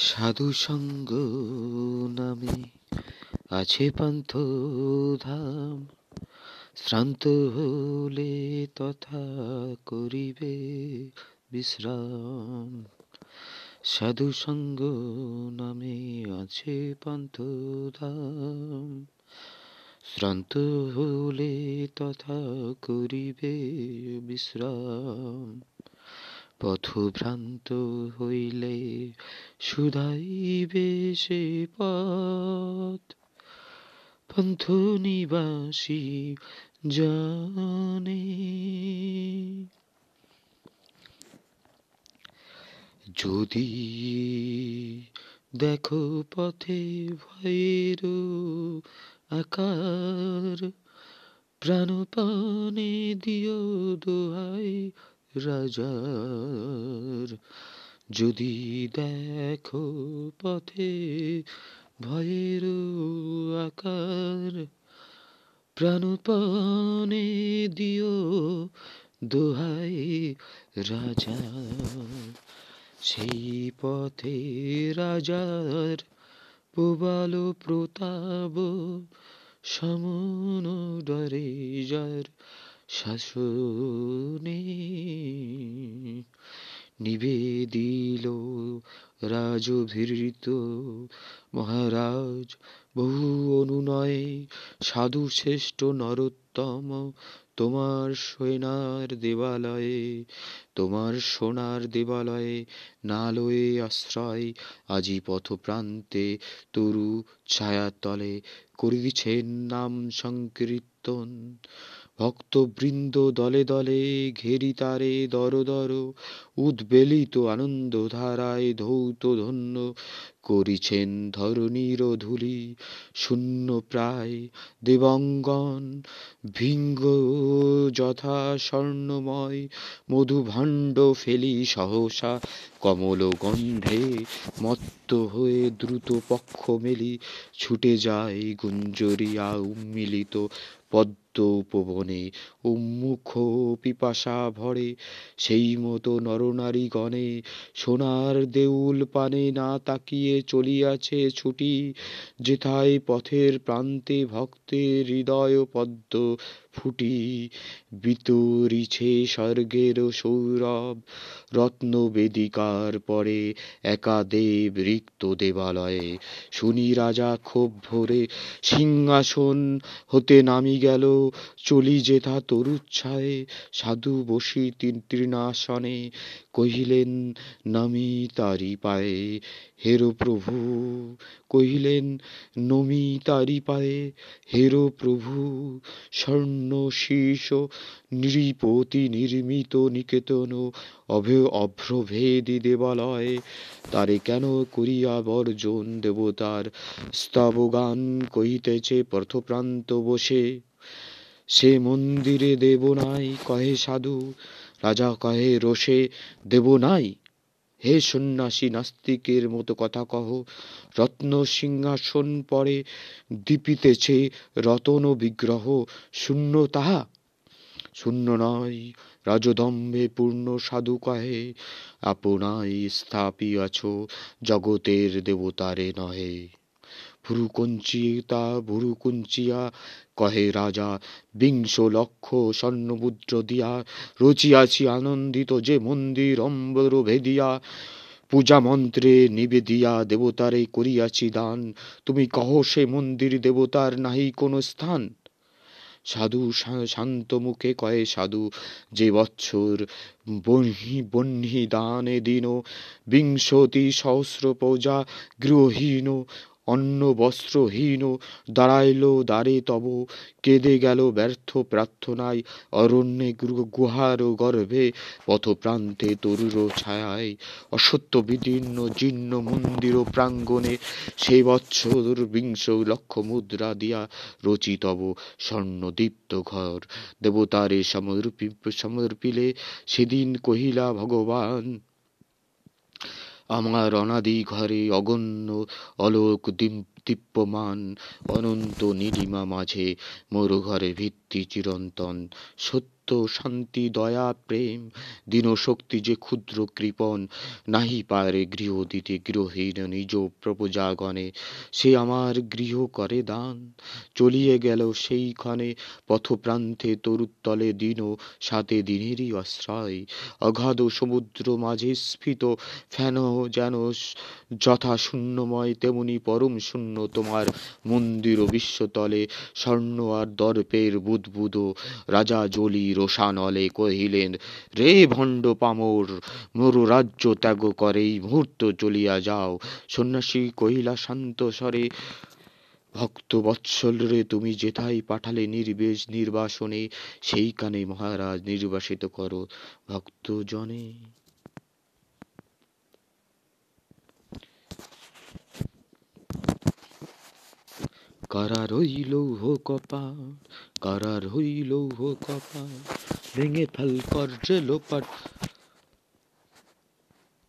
সাধু সঙ্গ নামে আছে পান্থ ধাম শ্রান্ত হলে তথা করিবে বিশ্রাম। সাধু সঙ্গ নামে আছে পান্থ ধাম শ্রান্ত হলে তথা করিবে বিশ্রাম। পথভ্রান্ত হইলে শুধাইবে সে পথ। পন্থ নিবাসী জানে। যদি দেখো পথে ভয়ের আকার প্রাণপানে দিও দোহাই রাজার। যদি দেখো পথে ভয়ের আকার, প্রাণপণে দিও দোহাই রাজা। সেই পথে রাজার প্রবাল প্রতাপ, সমন ডরে যার শাসনে নিবেদিল রাজভীরিত মহারাজ, বহু অনুনয়ে সাধু শ্রেষ্ঠ নরোত্তম, তোমার সোনার দেবালয়ে, তোমার সোনার দেবালয়ে নালয়ে আশ্রয়, আজি পথ প্রান্তে তরু ছায়াতলে করিছেন নাম সংকীর্তন। ভক্তবৃন্দ দলে দলে ঘেরি তারে দর দর উদ্বেলিত আনন্দধারায় ধৌত ধন্য করিছেন ধরণীর ধুলি শূন্য প্রায় দেবঙ্গন, ভিঙ্গ যথা স্বর্ণময়, মধুভাণ্ড ফেলি সহসা কমল গন্ধে মত্ত হয়ে দ্রুত পক্ষ মেলি, ছুটে যায় গুঞ্জরিয়া উম্মিলিত পদ্ম উপবনে, উন্মুখ পিপাসা ভরে, সেই মতো নরনারীগণে সোনার দেউল পানে না তাকিয়ে চলিয়াছে ছুটি। যেথায় পথের প্রান্তে ভক্তের হৃদয় পদ্ম ফুটি, বিতরিছে স্বর্গের সৌরভ রত্ন বেদিকার পরে একা দেব রিক্ত দেবালয়ে। শুনি রাজা ক্ষোভ ভরে, সিংহাসন হতে নামি গেল, চলি যেথা তরুচ্ছায়ে, সাধু বসি তৃণাসনে, কহিলেন, নামি তারি পায়ে। হেরো প্রভু, কহিলেন, নমি তারি পায়ে, হেরো প্রভু, স্বর্ণ শীর্ষ, নৃপতি নির্মিত নিকেতন অভয় অভ্রভেদী দেবালয়, তারে কেন করিয়া বর্জন দেবতার স্তবগান কহিতেছে পথপ্রান্ত বসে? সে মন্দিরে দেব নাই, কহে সাধু, রাজা কহে রোষে, দেব নাই? হে সন্ন্যাসী, নাস্তিকের মতো কথা কহ। রত্ন সিংহাসন পরে দীপিতেছে রতন বিগ্রহ। শূন্য তাহা? শূন্য নয়, রাজদম্ভে পূর্ণ সাধু কহে, আপনাই স্থাপিয়াছ জগতের দেবতারে নহে। ভুরু কঞ্চিতা ভুরু কহে রাজা, বিংশ লক্ষ স্বর্ণমুদ্র দিয়া রচিয়াছি আনন্দিত যে মন্দির অম্বর ভেদিয়া পূজা মন্ত্রে নিবেদিয়া দেবতারে করিয়াছি দান। তুমি কহ সে মন্দির দেবতার নাহি কোনো স্থান? সাধু শান্ত মুখে কয়ে সাধু, যে বৎসর বহ্নি বহ্নি দানে দিন, বিংশতি সহস্র পূজা গৃহহীন অন্ন বস্ত্রহীন দাঁড়াইল দ্বারে তব, কেঁদে গেল ব্যর্থ প্রার্থনায়, অরণ্যে গুহার গর্ভে, পথপ্রান্তে তরুর ছায়ায়, অসত্য বিদীর্ণ জীর্ণ মন্দির প্রাঙ্গণে সে বৎসর বিংশ লক্ষ মুদ্রা দিয়া রচিতব স্বর্ণদীপ্ত ঘর, দেবতারে সমর্পি, সমর্পিলে সেদিন কহিলা ভগবান আমার অনাদি ঘরে অগণ্য অলোক দীপ্ত দীপ্যমান অনন্ত নীলিমা মাঝে মোর ঘরে ভিত্তি চিরন্তন। সত্য, শান্তি, দয়া, প্রেম দীন শক্তি যে ক্ষুদ্র কৃপণ, নাহি পারে গৃহ দিতে গৃহহীন নিজ প্রপজাগণে সে আমার গৃহ করে দান, চলিয়ে গেল সেইক্ষণে পথপ্রান্তে তরুতলে দীন সাথে দিনেরই আশ্রয়। অগাধ সমুদ্র মাঝে স্ফীত, ফেন যেন যথা শূন্যময় তেমনি পরম শূন্য তোমার মন্দির বিশ্বতলে স্বর্ণ আর দর্পের বুদবুদ রাজা জলি রোষানলে কহিলেন, রে ভণ্ড পামর, মোর রাজ্য ত্যাগ করে, এই মুহূর্ত চলিয়া যাও। সন্ন্যাসী কহিলা, শান্ত স্বরে, ভক্ত বৎসল রে, তুমি যেথায় পাঠালে নির্বেশ নির্বাসনে সেইখানে মহারাজ নির্বাসিত করো। ভক্ত জনে কারার হইল হো কপাল কারার হইল হো কপাল ভেঙে ফেল কর যে লোপাট